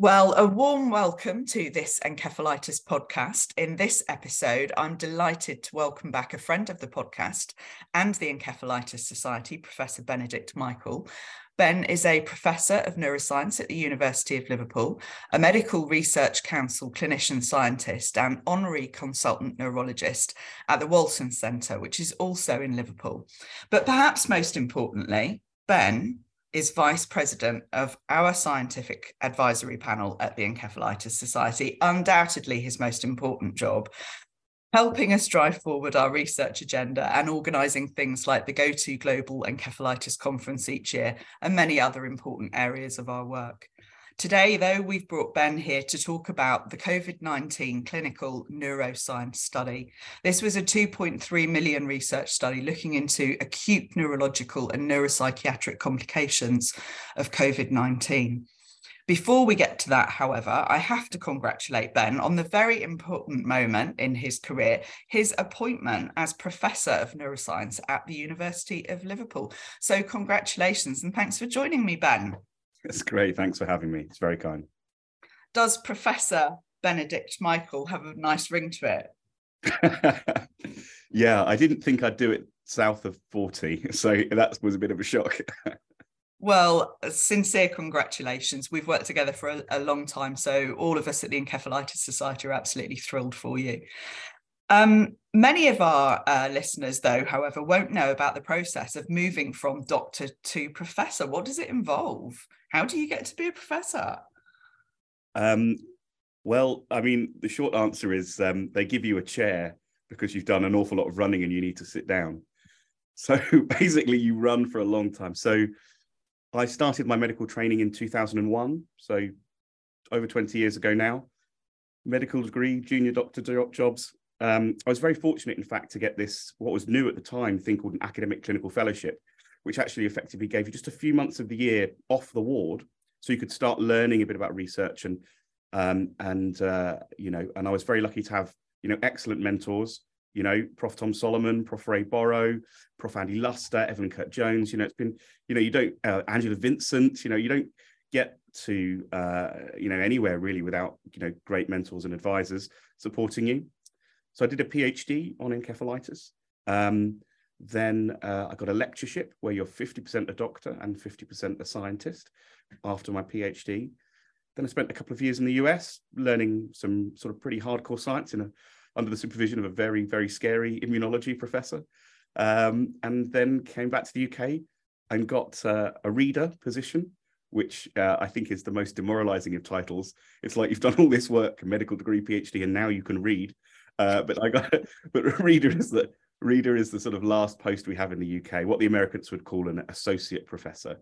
Well, a warm welcome to this encephalitis podcast. In this episode, I'm delighted to welcome back a friend of the podcast and the Encephalitis Society, Professor Benedict Michael. Ben is a professor of neuroscience at the University of Liverpool, a medical research council clinician scientist, and honorary consultant neurologist at the Walton Centre, which is also in Liverpool. But perhaps most importantly, Ben is vice president of our scientific advisory panel at the Encephalitis Society, undoubtedly his most important job, helping us drive forward our research agenda and organising things like the GOTO Global Encephalitis Conference each year and many other important areas of our work. Today, though, we've brought Ben here to talk about the COVID 19 clinical neuroscience study. This was a 2.3 million research study looking into acute neurological and neuropsychiatric complications of COVID 19. Before we get to that, however, I have to congratulate Ben on the very important moment in his career, his appointment as Professor of Neuroscience at the University of Liverpool. So, congratulations and thanks for joining me, Ben. It's great. Thanks for having me. It's very kind. Does Professor Benedict Michael have a nice ring to it? yeah, I didn't think I'd do it south of 40. So that was a bit of a shock. well, sincere congratulations. We've worked together for a, a, long time. So all of us at the Encephalitis Society are absolutely thrilled for you. Um, many of our uh, listeners, though, however, won't know about the process of moving from doctor to professor. What does it involve? How do you get to be a professor? Um, well, I mean, the short answer is um, they give you a chair because you've done an awful lot of running and you need to sit down. So basically, you run for a long time. So I started my medical training in 2001, so over 20 years ago now. Medical degree, junior doctor jobs, um, I was very fortunate, in fact, to get this, what was new at the time, thing called an academic clinical fellowship, which actually effectively gave you just a few months of the year off the ward. So you could start learning a bit about research and, um, and uh, you know, and I was very lucky to have, you know, excellent mentors, you know, Prof. Tom Solomon, Prof. Ray Borrow, Prof. Andy Luster, Evelyn Kurt Jones, you know, it's been, you know, you don't, uh, Angela Vincent, you know, you don't get to, uh, you know, anywhere really without, you know, great mentors and advisors supporting you. So I did a PhD on encephalitis. Um, then uh, I got a lectureship where you're 50% a doctor and 50% a scientist after my PhD. Then I spent a couple of years in the US learning some sort of pretty hardcore science in a, under the supervision of a very, very scary immunology professor. Um, and then came back to the UK and got uh, a reader position, which uh, I think is the most demoralizing of titles. It's like you've done all this work, medical degree, PhD, and now you can read. Uh, but I got but reader is the reader is the sort of last post we have in the UK, what the Americans would call an associate professor.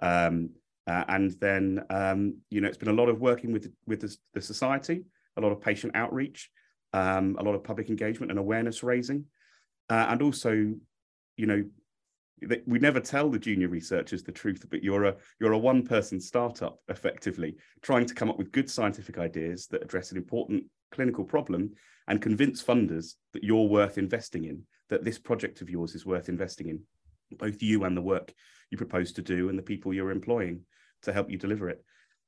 Um, uh, and then um, you know it's been a lot of working with with the, the society, a lot of patient outreach, um, a lot of public engagement and awareness raising, uh, and also you know we never tell the junior researchers the truth, but you're a you're a one person startup effectively trying to come up with good scientific ideas that address an important clinical problem and convince funders that you're worth investing in, that this project of yours is worth investing in, both you and the work you propose to do and the people you're employing to help you deliver it.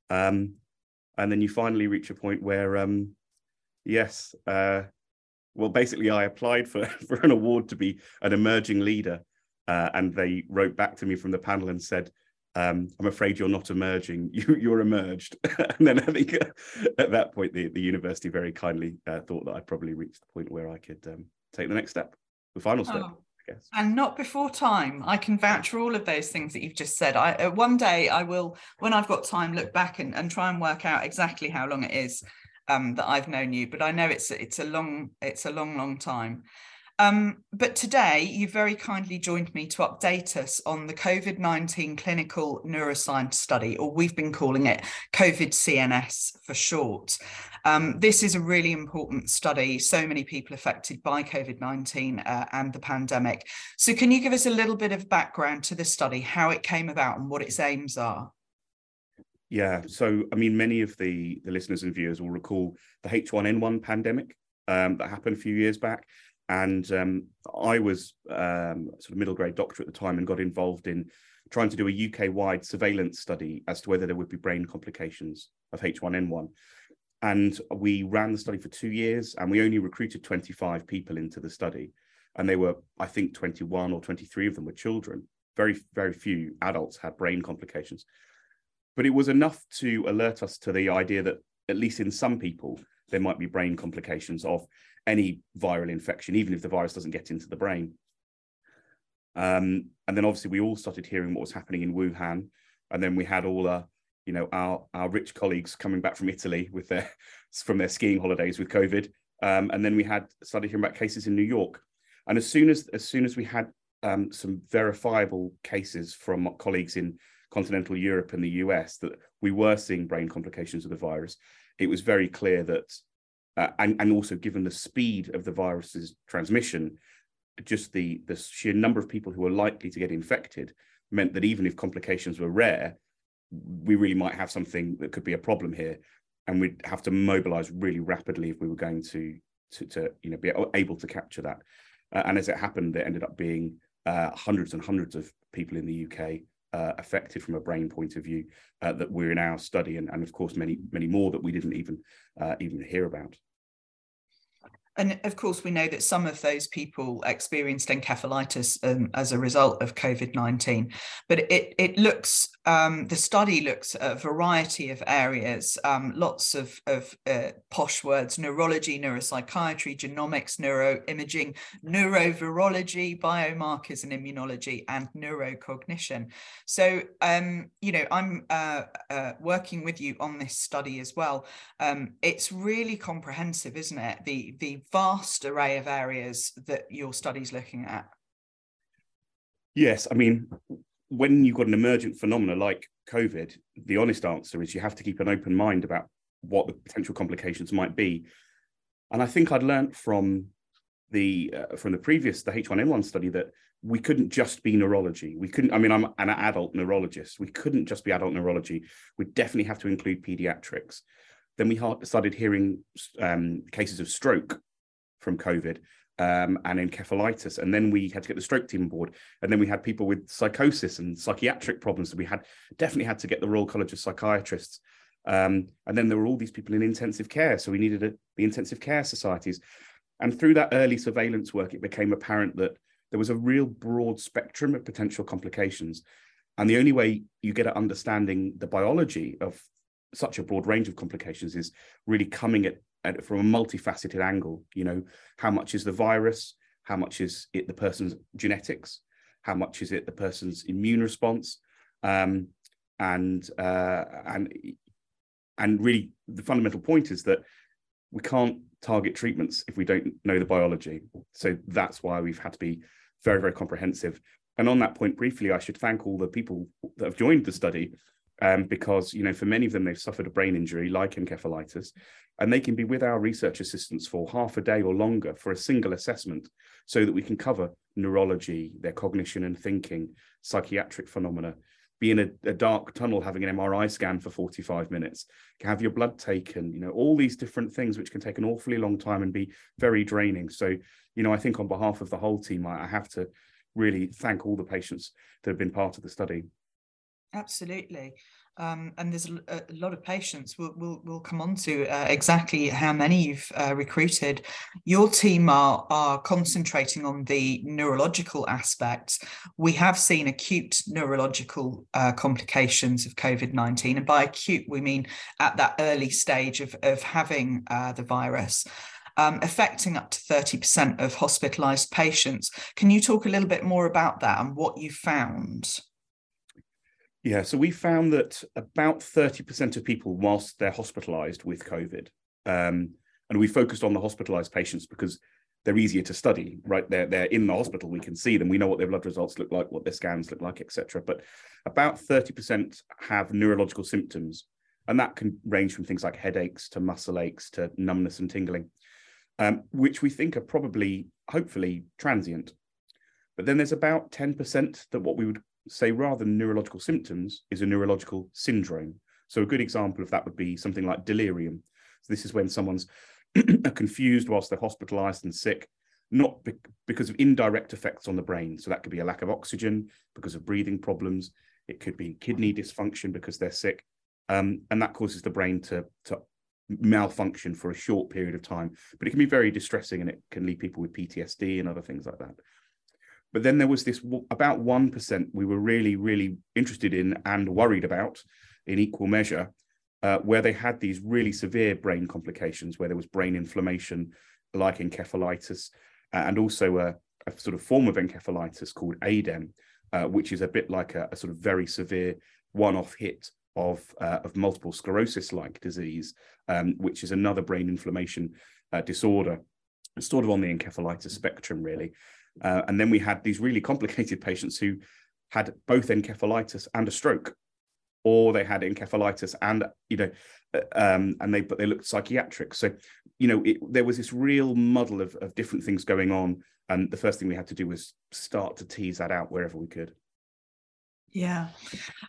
Um, and then you finally reach a point where, um, yes, uh, well, basically, I applied for, for an award to be an emerging leader. Uh, and they wrote back to me from the panel and said, um, I'm afraid you're not emerging. You, you're emerged. and then I think at that point, the, the university very kindly uh, thought that I'd probably reached the point where I could um, take the next step, the final step. Oh. And not before time. I can vouch for all of those things that you've just said. I uh, one day I will, when I've got time, look back and, and try and work out exactly how long it is um, that I've known you. But I know it's it's a long it's a long long time. Um, but today, you very kindly joined me to update us on the COVID 19 clinical neuroscience study, or we've been calling it COVID CNS for short. Um, this is a really important study. So many people affected by COVID 19 uh, and the pandemic. So, can you give us a little bit of background to the study, how it came about, and what its aims are? Yeah, so I mean, many of the, the listeners and viewers will recall the H1N1 pandemic um, that happened a few years back And um, I was um, sort of middle grade doctor at the time and got involved in trying to do a UK wide surveillance study as to whether there would be brain complications of H1N1. And we ran the study for two years and we only recruited 25 people into the study. And they were, I think, 21 or 23 of them were children. Very, very few adults had brain complications. But it was enough to alert us to the idea that, at least in some people, there might be brain complications of any viral infection, even if the virus doesn't get into the brain. Um, and then obviously we all started hearing what was happening in Wuhan, and then we had all uh, you know our our rich colleagues coming back from Italy with their from their skiing holidays with COVID, um, and then we had started hearing about cases in New York, and as soon as as soon as we had um, some verifiable cases from colleagues in continental Europe and the US that we were seeing brain complications of the virus, it was very clear that, uh, and, and also given the speed of the virus's transmission, just the, the sheer number of people who were likely to get infected meant that even if complications were rare, we really might have something that could be a problem here. And we'd have to mobilize really rapidly if we were going to, to, to you know, be able to capture that. Uh, and as it happened, there ended up being uh, hundreds and hundreds of people in the UK uh, affected from a brain point of view uh, that we're in our study, and, and of course many many more that we didn't even uh, even hear about. And of course, we know that some of those people experienced encephalitis um, as a result of COVID 19. But it, it looks, um, the study looks at a variety of areas, um, lots of, of uh, posh words neurology, neuropsychiatry, genomics, neuroimaging, neurovirology, biomarkers and immunology, and neurocognition. So, um, you know, I'm uh, uh, working with you on this study as well. Um, it's really comprehensive, isn't it? The, the vast array of areas that your study's looking at. Yes, I mean, when you've got an emergent phenomena like COVID, the honest answer is you have to keep an open mind about what the potential complications might be. And I think I'd learned from the uh, from the previous the H1N1 study that we couldn't just be neurology. We couldn't. I mean, I'm an adult neurologist. We couldn't just be adult neurology. We definitely have to include pediatrics. Then we started hearing um, cases of stroke from COVID um, and encephalitis. And then we had to get the stroke team on board. And then we had people with psychosis and psychiatric problems. So we had definitely had to get the Royal College of Psychiatrists. Um, and then there were all these people in intensive care. So we needed a, the intensive care societies. And through that early surveillance work, it became apparent that there was a real broad spectrum of potential complications. And the only way you get at understanding the biology of such a broad range of complications is really coming at at, from a multifaceted angle. You know, how much is the virus? How much is it the person's genetics? How much is it the person's immune response? Um, and uh, and and really, the fundamental point is that we can't target treatments if we don't know the biology. So that's why we've had to be very, very comprehensive. And on that point, briefly, I should thank all the people that have joined the study um, because you know for many of them they've suffered a brain injury like encephalitis and they can be with our research assistants for half a day or longer for a single assessment so that we can cover neurology their cognition and thinking psychiatric phenomena be in a, a, dark tunnel having an mri scan for 45 minutes have your blood taken you know all these different things which can take an awfully long time and be very draining so you know i think on behalf of the whole team i, I have to really thank all the patients that have been part of the study Absolutely. Um, and there's a, a, lot of patients. We'll, we'll, we'll come on to uh, exactly how many you've uh, recruited. Your team are, are concentrating on the neurological aspects. We have seen acute neurological uh, complications of COVID 19. And by acute, we mean at that early stage of, of having uh, the virus. Um, affecting up to 30% of hospitalized patients. Can you talk a little bit more about that and what you found? Yeah, so we found that about 30% of people, whilst they're hospitalized with COVID, um, and we focused on the hospitalized patients because they're easier to study, right? They're, they're in the hospital, we can see them, we know what their blood results look like, what their scans look like, etc. But about 30% have neurological symptoms, and that can range from things like headaches to muscle aches to numbness and tingling, um, which we think are probably, hopefully, transient. But then there's about 10% that what we would say rather than neurological symptoms is a neurological syndrome. So a good example of that would be something like delirium. So this is when someone's confused whilst they're hospitalized and sick, not be- because of indirect effects on the brain. So that could be a lack of oxygen because of breathing problems. It could be kidney dysfunction because they're sick. Um, and that causes the brain to, to malfunction for a short period of time. But it can be very distressing and it can leave people with PTSD and other things like that. But then there was this about 1% we were really, really interested in and worried about in equal measure, uh, where they had these really severe brain complications, where there was brain inflammation like encephalitis, uh, and also a, a, sort of form of encephalitis called ADEM, uh, which is a bit like a, a sort of very severe one-off hit of, uh, of multiple sclerosis-like disease, um, which is another brain inflammation uh, disorder, sort of on the encephalitis spectrum, really. Uh, and then we had these really complicated patients who had both encephalitis and a stroke, or they had encephalitis and you know, uh, um, and they but they looked psychiatric. So you know, it, there was this real muddle of, of different things going on, and the first thing we had to do was start to tease that out wherever we could. Yeah,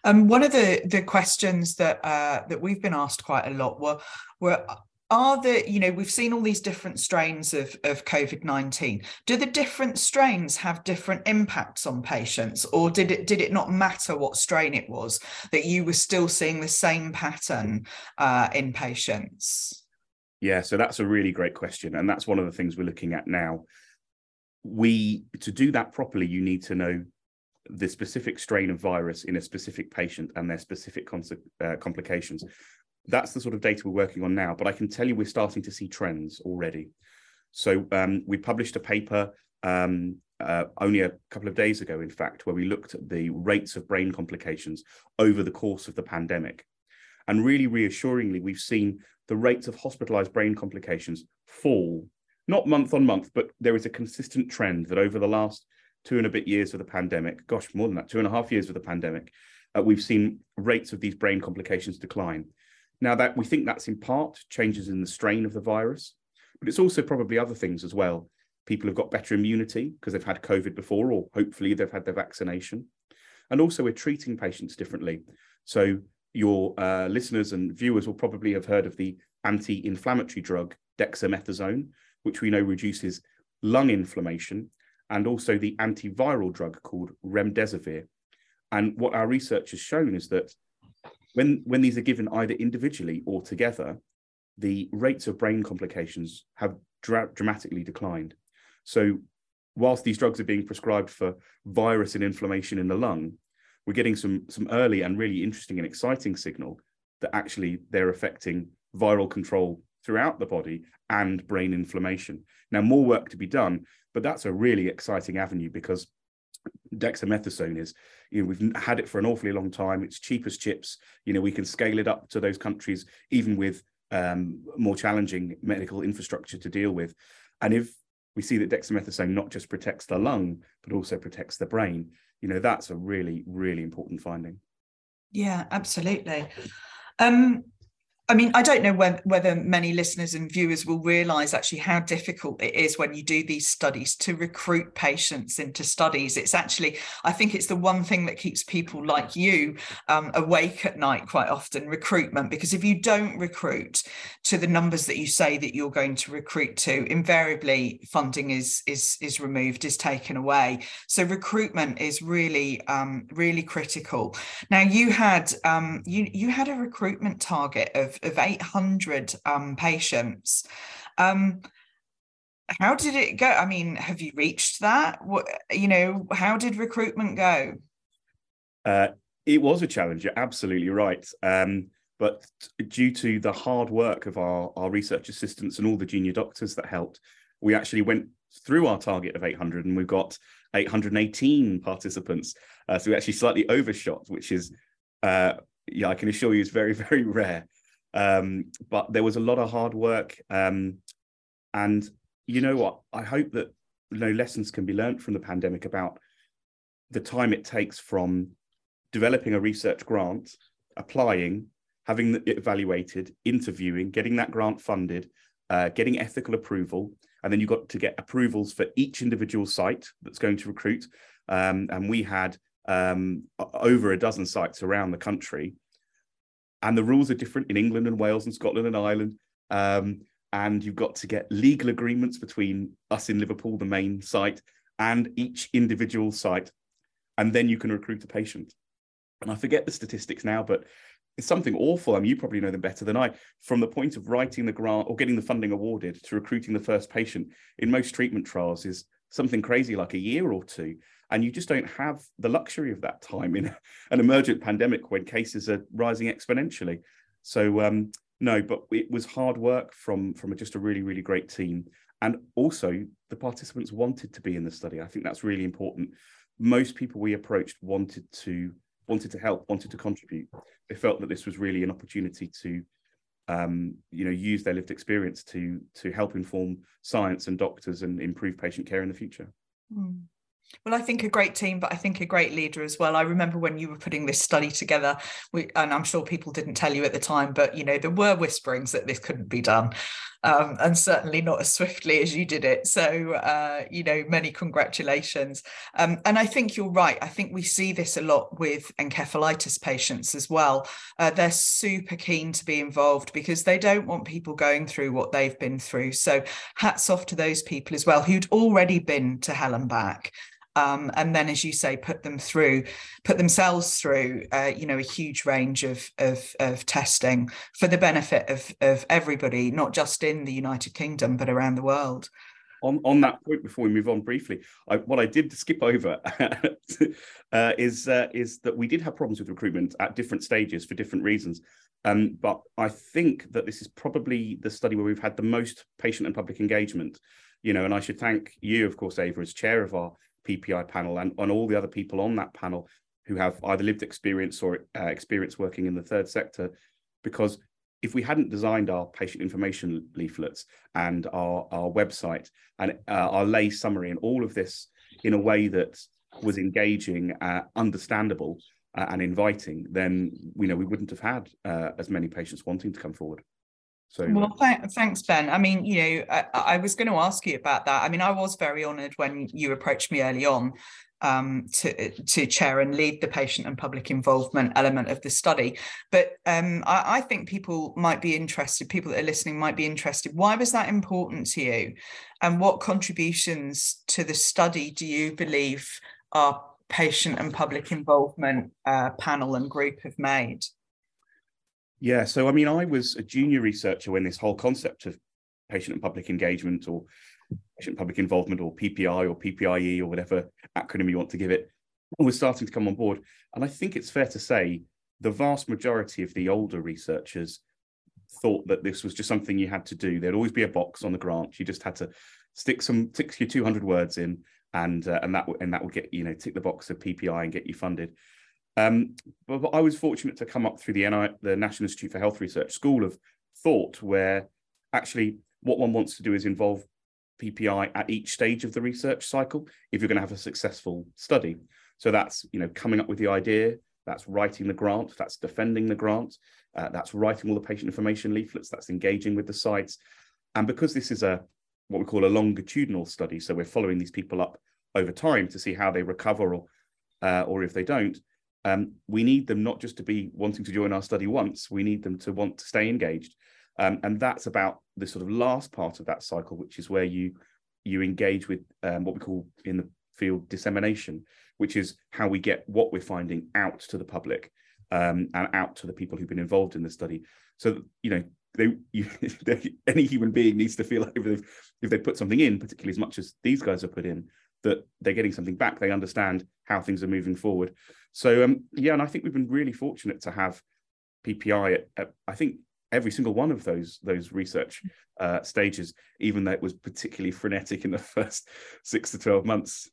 um, one of the the questions that uh, that we've been asked quite a lot were were are the you know we've seen all these different strains of, of covid-19 do the different strains have different impacts on patients or did it did it not matter what strain it was that you were still seeing the same pattern uh, in patients? Yeah so that's a really great question and that's one of the things we're looking at now. We to do that properly you need to know the specific strain of virus in a specific patient and their specific uh, complications that's the sort of data we're working on now. But I can tell you we're starting to see trends already. So um, we published a paper um, uh, only a couple of days ago, in fact, where we looked at the rates of brain complications over the course of the pandemic. And really reassuringly, we've seen the rates of hospitalized brain complications fall, not month on month, but there is a consistent trend that over the last two and a bit years of the pandemic, gosh, more than that, two and a half years of the pandemic, uh, we've seen rates of these brain complications decline. Now that we think that's in part changes in the strain of the virus, but it's also probably other things as well. People have got better immunity because they've had COVID before, or hopefully they've had their vaccination. And also we're treating patients differently. So your uh, listeners and viewers will probably have heard of the anti-inflammatory drug dexamethasone, which we know reduces lung inflammation, and also the antiviral drug called remdesivir. And what our research has shown is that when when these are given either individually or together, the rates of brain complications have dra- dramatically declined. So, whilst these drugs are being prescribed for virus and inflammation in the lung, we're getting some some early and really interesting and exciting signal that actually they're affecting viral control throughout the body and brain inflammation. Now, more work to be done, but that's a really exciting avenue because dexamethasone is you know we've had it for an awfully long time. It's cheap as chips. You know we can scale it up to those countries even with um, more challenging medical infrastructure to deal with. And if we see that dexamethasone not just protects the lung but also protects the brain you know that's a really really important finding. Yeah absolutely. Um I mean, I don't know when, whether many listeners and viewers will realise actually how difficult it is when you do these studies to recruit patients into studies. It's actually, I think it's the one thing that keeps people like you um, awake at night quite often recruitment, because if you don't recruit to the numbers that you say that you're going to recruit to, invariably funding is is is removed, is taken away. So recruitment is really um, really critical. Now you had um, you you had a recruitment target of of 800 um, patients. Um, how did it go? I mean, have you reached that? What you know, how did recruitment go? Uh, it was a challenge. You're absolutely right. Um, but due to the hard work of our, our research assistants and all the junior doctors that helped, we actually went through our target of 800 and we've got 818 participants. Uh, so we actually slightly overshot, which is, uh, yeah, I can assure you is very, very rare. Um, but there was a lot of hard work. Um, and you know what? I hope that you know, lessons can be learned from the pandemic about the time it takes from developing a research grant, applying, having it evaluated, interviewing, getting that grant funded, uh, getting ethical approval, and then you've got to get approvals for each individual site that's going to recruit. Um, and we had um, over a dozen sites around the country and the rules are different in England and Wales and Scotland and Ireland. Um, and you've got to get legal agreements between us in Liverpool, the main site, and each individual site, and then you can recruit a patient. And I forget the statistics now, but it's something awful. I mean, you probably know them better than I. From the point of writing the grant or getting the funding awarded to recruiting the first patient in most treatment trials is something crazy like a year or two. And you just don't have the luxury of that time in an emergent pandemic when cases are rising exponentially. So um, no, but it was hard work from from just a really really great team, and also the participants wanted to be in the study. I think that's really important. Most people we approached wanted to wanted to help, wanted to contribute. They felt that this was really an opportunity to, um, you know, use their lived experience to to help inform science and doctors and improve patient care in the future. Mm. Well, I think a great team, but I think a great leader as well. I remember when you were putting this study together, we, and I'm sure people didn't tell you at the time, but you know there were whisperings that this couldn't be done, um, and certainly not as swiftly as you did it. So, uh, you know, many congratulations. Um, and I think you're right. I think we see this a lot with encephalitis patients as well. Uh, they're super keen to be involved because they don't want people going through what they've been through. So, hats off to those people as well who'd already been to hell and back um, and then as you say put them through put themselves through uh, you know a huge range of, of, of testing for the benefit of of everybody not just in the united kingdom but around the world. On, on that point before we move on briefly I, what i did skip over uh, is uh, is that we did have problems with recruitment at different stages for different reasons. Um, but i think that this is probably the study where we've had the most patient and public engagement you know and i should thank you of course ava as chair of our PPI panel and on all the other people on that panel who have either lived experience or uh, experience working in the third sector. Because if we hadn't designed our patient information leaflets and our, our website and uh, our lay summary and all of this in a way that was engaging, uh, understandable, uh, and inviting, then you know we wouldn't have had uh, as many patients wanting to come forward. So well, th- thanks, Ben. I mean, you know, I, I was going to ask you about that. I mean, I was very honoured when you approached me early on um, to to chair and lead the patient and public involvement element of the study. But um, I, I, think people might be interested. People that are listening might be interested. Why was that important to you, and what contributions to the study do you believe our patient and public involvement uh, panel and group have made? Yeah, so I mean, I was a junior researcher when this whole concept of patient and public engagement or patient public involvement or PPI or PPIE or whatever acronym you want to give it was starting to come on board. And I think it's fair to say the vast majority of the older researchers thought that this was just something you had to do. There'd always be a box on the grant. You just had to stick some stick your 200 words in, and uh, and that and that would get you know tick the box of PPI and get you funded. Um, but, but, I was fortunate to come up through the NI, the National Institute for Health Research School of Thought, where actually what one wants to do is involve PPI at each stage of the research cycle if you're going to have a successful study. So that's you know coming up with the idea, that's writing the grant, that's defending the grant, uh, that's writing all the patient information leaflets, that's engaging with the sites, and because this is a what we call a longitudinal study, so we're following these people up over time to see how they recover or uh, or if they don't um, we need them not just to be wanting to join our study once, we need them to want to stay engaged. Um, and that's about the sort of last part of that cycle, which is where you you engage with um, what we call in the field dissemination, which is how we get what we're finding out to the public um, and out to the people who've been involved in the study. So you know, they, you, any human being needs to feel like if they if they put something in, particularly as much as these guys have put in, that they're getting something back. They understand how things are moving forward. So um, yeah, and I think we've been really fortunate to have PPI at, at I think every single one of those those research uh, stages, even though it was particularly frenetic in the first six to twelve months.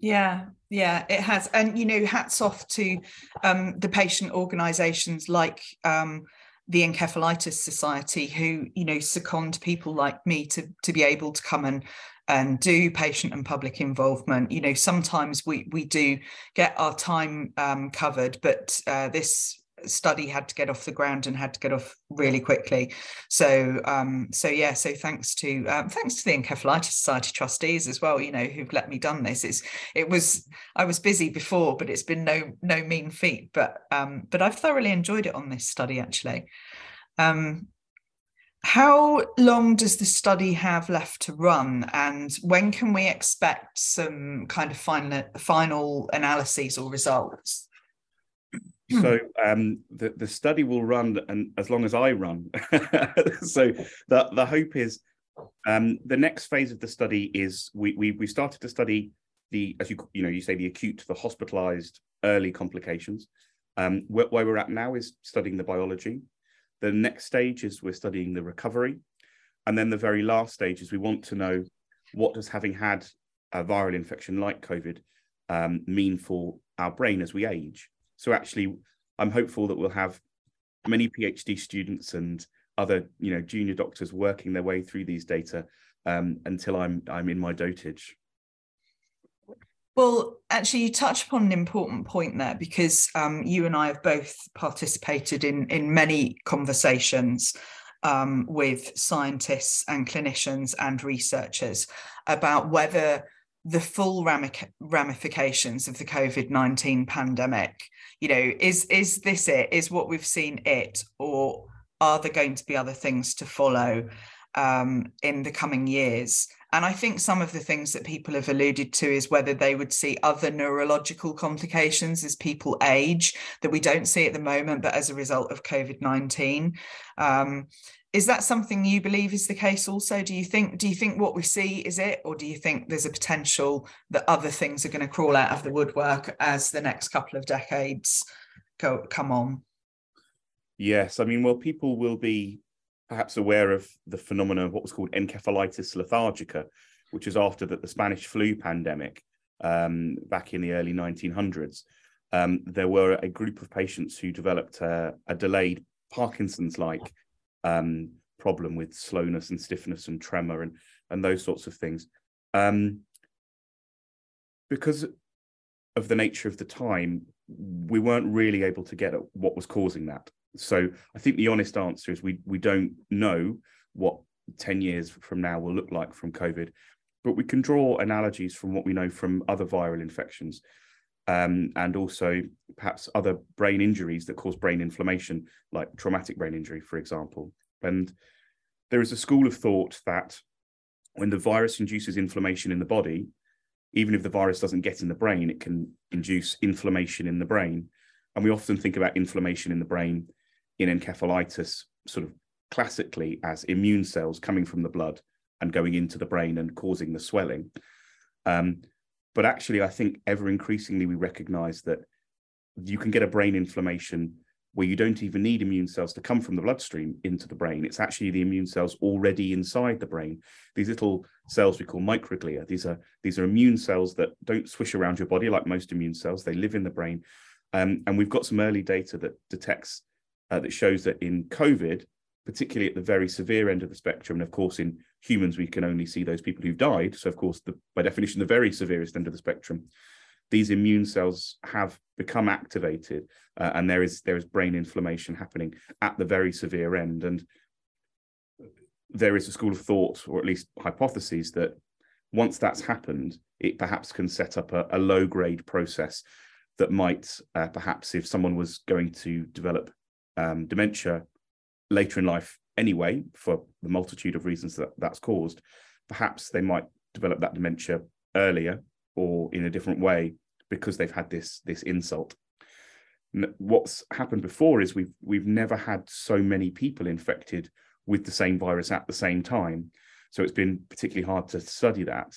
Yeah, yeah, it has, and you know, hats off to um, the patient organisations like um, the Encephalitis Society, who you know second people like me to to be able to come and and do patient and public involvement. You know, sometimes we we do get our time um, covered, but uh, this study had to get off the ground and had to get off really quickly. So um, so yeah, so thanks to um, thanks to the Encephalitis Society trustees as well. You know, who've let me done this. It's it was I was busy before, but it's been no no mean feat. But um, but I've thoroughly enjoyed it on this study actually. Um, how long does the study have left to run, and when can we expect some kind of final final analyses or results? So um, the the study will run, and as long as I run. so the the hope is um, the next phase of the study is we we we started to study the as you you know you say the acute, the hospitalized early complications. Um, where, where we're at now is studying the biology. The next stage is we're studying the recovery. And then the very last stage is we want to know what does having had a viral infection like COVID um, mean for our brain as we age. So actually, I'm hopeful that we'll have many PhD students and other, you know, junior doctors working their way through these data um, until I'm I'm in my dotage. Well, actually, you touch upon an important point there because um, you and I have both participated in in many conversations um, with scientists and clinicians and researchers about whether the full ramifications of the COVID nineteen pandemic, you know, is is this it? Is what we've seen it, or are there going to be other things to follow um, in the coming years? And I think some of the things that people have alluded to is whether they would see other neurological complications as people age that we don't see at the moment, but as a result of COVID 19. Um, is that something you believe is the case also do you think do you think what we see is it or do you think there's a potential that other things are going to crawl out of the woodwork as the next couple of decades go come on yes i mean well people will be perhaps aware of the phenomenon of what was called encephalitis lethargica, which is after the, the Spanish flu pandemic um, back in the early 1900s. Um, there were a group of patients who developed a, delayed Parkinson's-like um, problem with slowness and stiffness and tremor and and those sorts of things. Um, because of the nature of the time, we weren't really able to get at what was causing that. So I think the honest answer is we we don't know what 10 years from now will look like from COVID, but we can draw analogies from what we know from other viral infections um, and also perhaps other brain injuries that cause brain inflammation, like traumatic brain injury, for example. And there is a school of thought that when the virus induces inflammation in the body, even if the virus doesn't get in the brain, it can induce inflammation in the brain. And we often think about inflammation in the brain in encephalitis sort of classically as immune cells coming from the blood and going into the brain and causing the swelling. Um, but actually, I think ever increasingly we recognize that you can get a brain inflammation where you don't even need immune cells to come from the bloodstream into the brain. It's actually the immune cells already inside the brain. These little cells we call microglia. These are these are immune cells that don't swish around your body like most immune cells. They live in the brain, um, and we've got some early data that detects uh, that shows that in COVID, particularly at the very severe end of the spectrum, and of course in humans we can only see those people who've died. So of course, the, by definition, the very severest end of the spectrum, these immune cells have become activated, uh, and there is there is brain inflammation happening at the very severe end. And there is a school of thought, or at least hypotheses, that once that's happened, it perhaps can set up a, a low grade process that might uh, perhaps, if someone was going to develop um, dementia later in life anyway, for the multitude of reasons that that's caused, perhaps they might develop that dementia earlier or in a different way because they've had this this insult. What's happened before is we've we've never had so many people infected with the same virus at the same time, so it's been particularly hard to study that.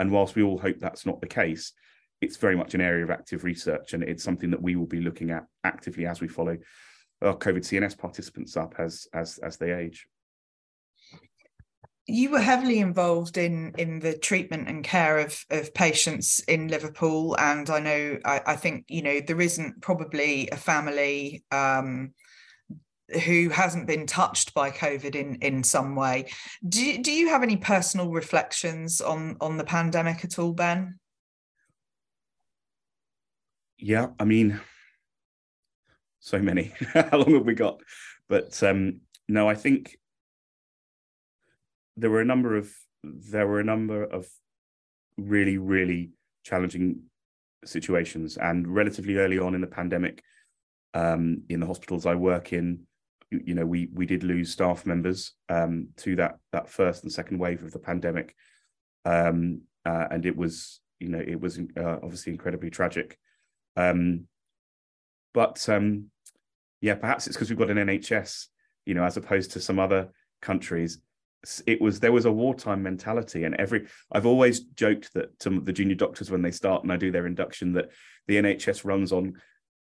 And whilst we all hope that's not the case, it's very much an area of active research, and it's something that we will be looking at actively as we follow our COVID CNS participants up as as as they age. You were heavily involved in in the treatment and care of of patients in Liverpool, and I know I, I think you know there isn't probably a family um, who hasn't been touched by COVID in in some way. Do do you have any personal reflections on on the pandemic at all, Ben? Yeah, I mean, so many. How long have we got? But um, no, I think there were a number of there were a number of really really challenging situations, and relatively early on in the pandemic, um, in the hospitals I work in, you, you, know we we did lose staff members um, to that that first and second wave of the pandemic, um, uh, and it was you know it was uh, obviously incredibly tragic. Um, but um, yeah, perhaps it's because we've got an NHS, you know, as opposed to some other countries. It was there was a wartime mentality, and every I've always joked that to the junior doctors when they start and I do their induction that the NHS runs on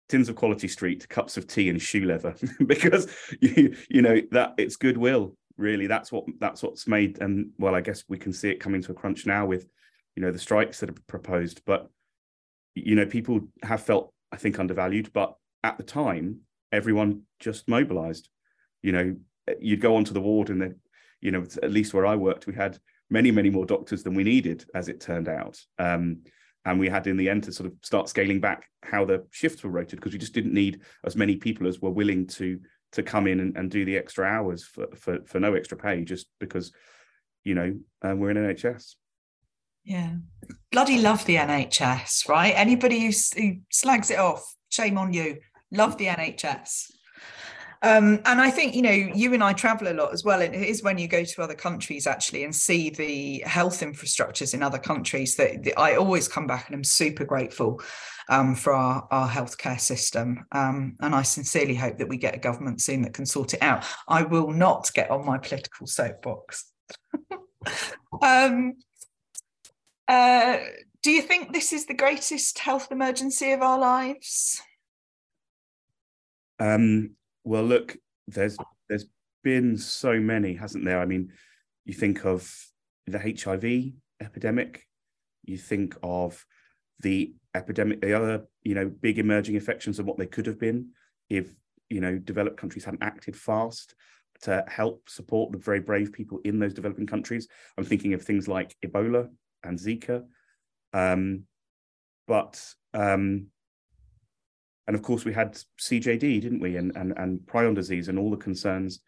tins of quality street, cups of tea, and shoe leather because you you know that it's goodwill. Really, that's what that's what's made. And well, I guess we can see it coming to a crunch now with you know the strikes that are proposed. But you know, people have felt I think undervalued, but at the time, everyone just mobilized. You know, you'd go onto the ward and then, you know, at least where I worked, we had many, many more doctors than we needed, as it turned out. Um, and we had in the end to sort of start scaling back how the shifts were rotated because we just didn't need as many people as were willing to to come in and, and do the extra hours for, for for no extra pay just because you know uh, we're in NHS. Yeah, bloody love the NHS, right? Anybody who, who slags it off, shame on you. Love the NHS. Um, and I think, you know, you and I travel a lot as well. And it is when you go to other countries actually and see the health infrastructures in other countries that, that I always come back and I'm super grateful um, for our, our healthcare system. Um, and I sincerely hope that we get a government soon that can sort it out. I will not get on my political soapbox. um, uh, do you think this is the greatest health emergency of our lives? Um, well, look, there's there's been so many, hasn't there? I mean, you think of the HIV epidemic, you think of the epidemic, the other, you know, big emerging infections and what they could have been if, you know, developed countries hadn't acted fast to help support the very brave people in those developing countries. I'm thinking of things like Ebola and Zika. Um, but um, and of course we had CJD, didn't we, and and, and prion disease and all the concerns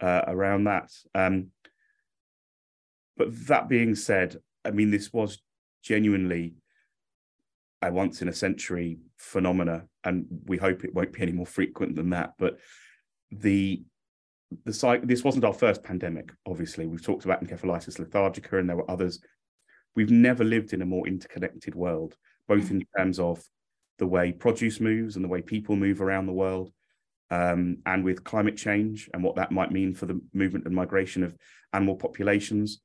uh, around that. Um, but that being said, I mean, this was genuinely a once in a century phenomena, and we hope it won't be any more frequent than that. But the the this wasn't our first pandemic. Obviously, we've talked about encephalitis lethargica, and there were others. We've never lived in a more interconnected world, both in terms of the way produce moves and the way people move around the world, um, and with climate change and what that might mean for the movement and migration of animal populations,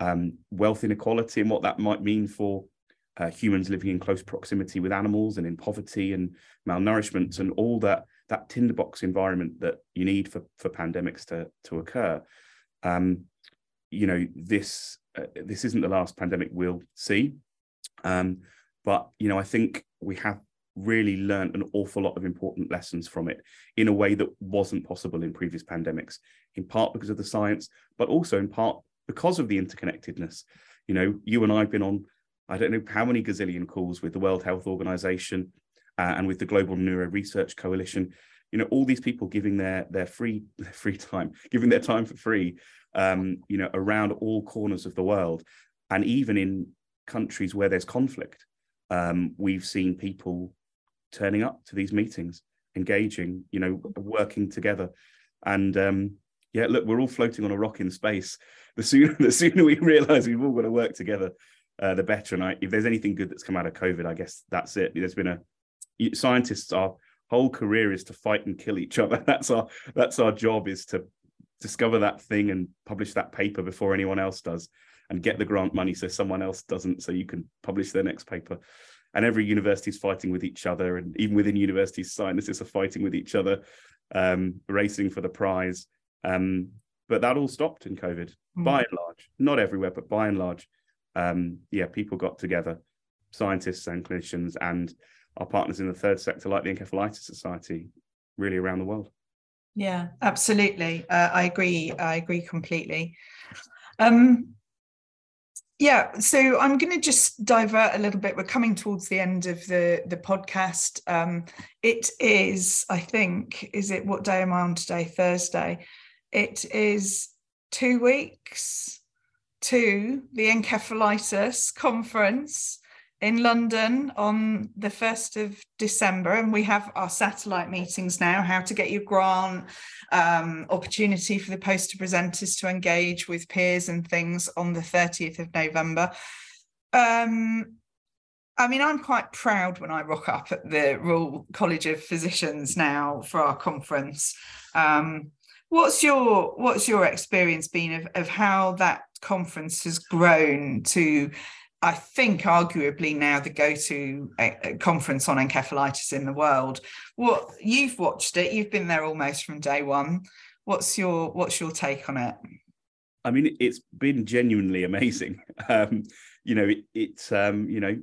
um, wealth inequality and what that might mean for uh, humans living in close proximity with animals and in poverty and malnourishment and all that that tinderbox environment that you need for for pandemics to to occur. Um, you know this uh, this isn't the last pandemic we'll see, um, but you know I think we have really learned an awful lot of important lessons from it in a way that wasn't possible in previous pandemics, in part because of the science, but also in part because of the interconnectedness. You know, you and I have been on, I don't know how many gazillion calls with the World Health Organization uh, and with the Global Neuro Research Coalition. You know, all these people giving their their free their free time, giving their time for free, um, you know, around all corners of the world, and even in countries where there's conflict, um, we've seen people turning up to these meetings, engaging, you know, working together. And um, yeah, look, we're all floating on a rock in space. The sooner the sooner we realize we've all got to work together, uh, the better. And I, if there's anything good that's come out of COVID, I guess that's it. There's been a scientists our whole career is to fight and kill each other. That's our that's our job is to discover that thing and publish that paper before anyone else does and get the grant money so someone else doesn't so you can publish their next paper and every university is fighting with each other and even within universities scientists are fighting with each other um, racing for the prize. Um, but that all stopped in covid mm. by and large. Not everywhere but by and large. Um, yeah people got together scientists and clinicians and our partners in the third sector like the encephalitis society really around the world. Yeah absolutely. Uh, i agree i agree completely. Um, yeah, so I'm going to just divert a little bit. We're coming towards the end of the the podcast. Um, it is, I think, is it what day am I on today? Thursday. It is two weeks to the encephalitis conference in London on the 1st of December, and we have our satellite meetings now how to get your grant, um, opportunity for the poster presenters to engage with peers and things on the 30th of November. Um, I mean, I'm quite proud when I rock up at the Royal College of Physicians now for our conference. Um, what's your what's your experience been of, of how that conference has grown to I think arguably now the go-to uh, uh, conference on encephalitis in the world. What you've watched it, you've been there almost from day one. What's your what's your take on it? I mean, it's been genuinely amazing. Um, you know, it, it's um, you know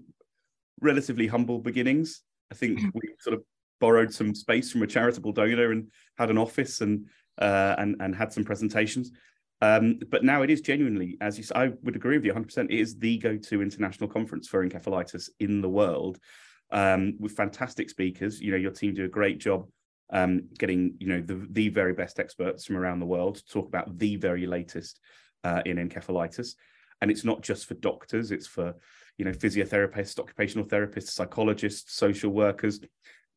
relatively humble beginnings. I think mm-hmm. we sort of borrowed some space from a charitable donor and had an office and uh, and and had some presentations. Um, but now it is genuinely, as you said, I would agree with you 100%. It is the go-to international conference for encephalitis in the world, um, with fantastic speakers. You know, your team do a great job um, getting you know the the very best experts from around the world to talk about the very latest uh, in encephalitis. And it's not just for doctors; it's for you know physiotherapists, occupational therapists, psychologists, social workers,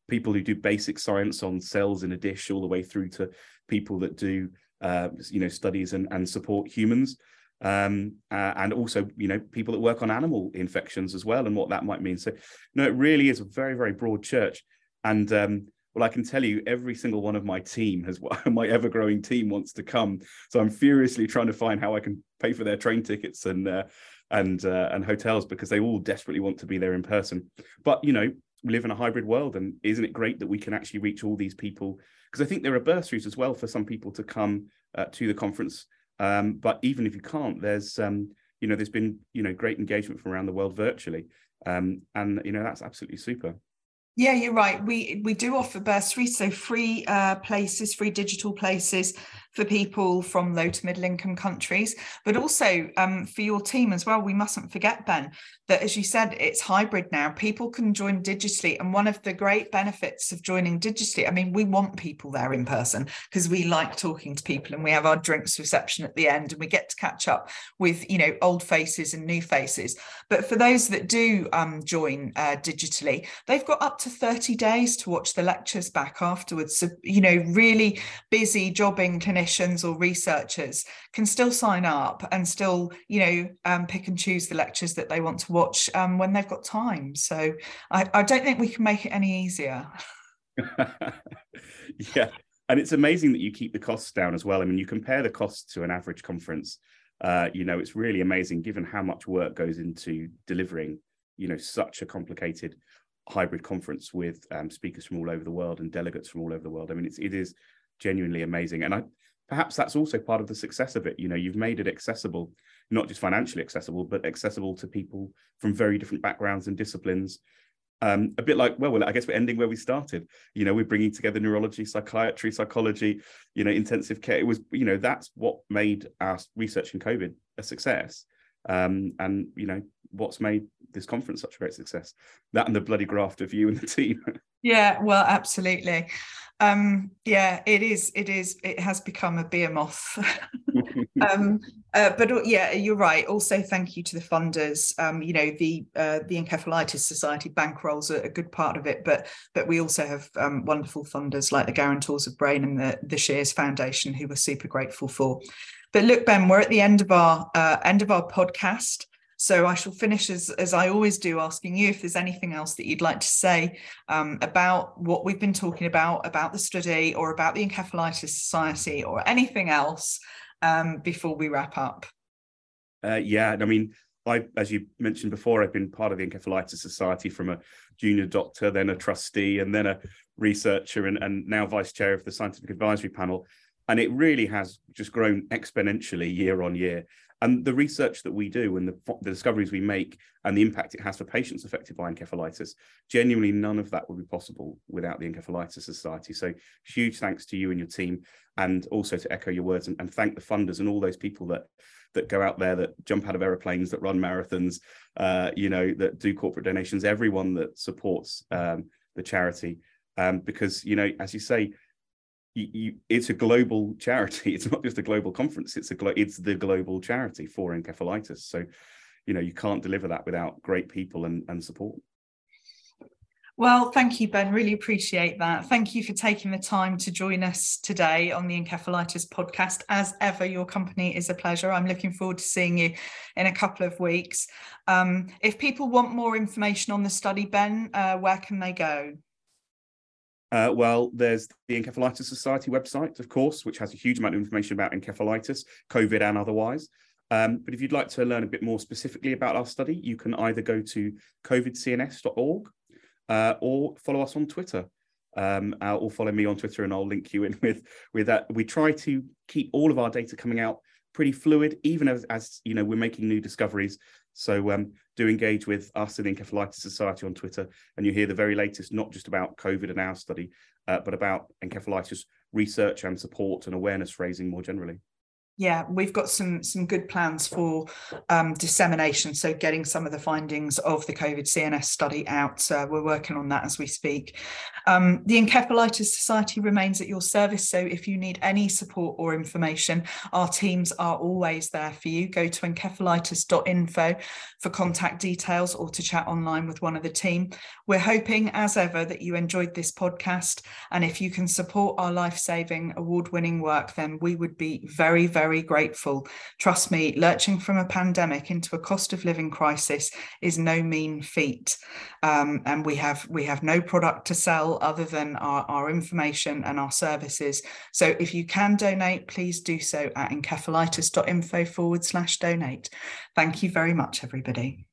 people who do basic science on cells in a dish, all the way through to people that do uh, you know studies and, and support humans um, uh, and also you know people that work on animal infections as well and what that might mean. So no it really is a very very broad church. And um, well i can tell you every single one of my team has my ever growing team wants to come. So i'm furiously trying to find how i can pay for their train tickets and uh, and uh, and hotels because they all desperately want to be there in person. But you know we live in a hybrid world and isn't it great that we can actually reach all these people because I think there are bursaries as well for some people to come uh, to the conference. Um, but even if you can't, there's um, you know there's been you know great engagement from around the world virtually, um, and you know that's absolutely super. Yeah, you're right. We we do offer bursaries, so free uh, places, free digital places for people from low to middle income countries, but also um, for your team as well. We mustn't forget, Ben, that as you said, it's hybrid now. People can join digitally. And one of the great benefits of joining digitally, I mean, we want people there in person because we like talking to people and we have our drinks reception at the end and we get to catch up with, you know, old faces and new faces. But for those that do um, join uh, digitally, they've got up to 30 days to watch the lectures back afterwards. So, you know, really busy jobbing clinicians or researchers can still sign up and still, you know, um, pick and choose the lectures that they want to watch um, when they've got time. So I, I don't think we can make it any easier. yeah. And it's amazing that you keep the costs down as well. I mean, you compare the costs to an average conference. Uh, you know, it's really amazing given how much work goes into delivering, you know, such a complicated hybrid conference with um, speakers from all over the world and delegates from all over the world. I mean, it's it is genuinely amazing, and I perhaps that's also part of the success of it. You know you've made it accessible not just financially accessible but accessible to people from very different backgrounds and disciplines. Um, a bit like well, i guess we're ending where we started. You know we're bringing together neurology psychiatry psychology you know intensive care. It was you know that's what made our research in covid a success. Um, and you know what's made this conference such a great success. That and the bloody graft of you and the team. Yeah well absolutely. Um yeah it is it is it has become a behemoth um uh, but uh, yeah you're right. Also thank you to the funders. Um you know the uh, the encephalitis society bankrolls are a good part of it but but we also have um, wonderful funders like the guarantors of brain and the the shears foundation who we're super grateful for. But look ben we're at the end of our uh, end of our podcast so I shall finish as, as I always do, asking you if there's anything else that you'd like to say um, about what we've been talking about, about the study or about the Encephalitis Society or anything else um, before we wrap up. Uh, yeah, I mean, I, as you mentioned before, I've been part of the Encephalitis Society from a junior doctor, then a trustee, and then a researcher, and, and now vice chair of the scientific advisory panel. And it really has just grown exponentially year on year. And the research that we do and the, the, discoveries we make and the impact it has for patients affected by encephalitis, genuinely none of that would be possible without the Encephalitis Society. So huge thanks to you and your team, and also to echo your words and, and thank the funders and all those people that that go out there that jump out of aeroplanes, that run marathons, uh, you know, that do corporate donations, everyone that supports um, the charity. Um, because, you know, as you say, you, you, it's a global charity. It's not just a global conference. It's a glo- it's the global charity for encephalitis. So, you know you can't deliver that without great people and, and support well, thank you, Ben. Really appreciate that. Thank you for taking the time to join us today on the Encephalitis podcast. As ever, your company is a pleasure. I'm looking forward to seeing you in a couple of weeks. Um, if people want more information on the study, Ben, uh, where can they go? Uh, well, there's the Encephalitis Society website, of course, which has a huge amount of information about encephalitis, COVID and otherwise. Um, but if you'd like to learn a bit more specifically about our study, you can either go to covidcns.org uh, or follow us on Twitter. Um, uh, or follow me on Twitter, and I'll link you in with with that. We try to keep all of our data coming out pretty fluid, even as, as you know we're making new discoveries. So um, do engage with us in the Encephalitis Society on Twitter, and you hear the very latest, not just about COVID and our study, uh, but about encephalitis research and support and awareness raising more generally yeah we've got some some good plans for um, dissemination so getting some of the findings of the covid cns study out. Uh, we're working on that as we speak. Um, the encephalitis society remains at your service so if you need any support or information our teams are always there for you. Go to encephalitis.info for contact details or to chat online with one of the team. We're hoping as ever that you enjoyed this podcast and if you can support our life-saving award-winning work then we would be very very very grateful. Trust me, lurching from a pandemic into a cost of living crisis is no mean feat. Um, and we have we have no product to sell other than our, our information and our services. So if you can donate, please do so at encephalitis.info forward slash donate. Thank you very much, everybody.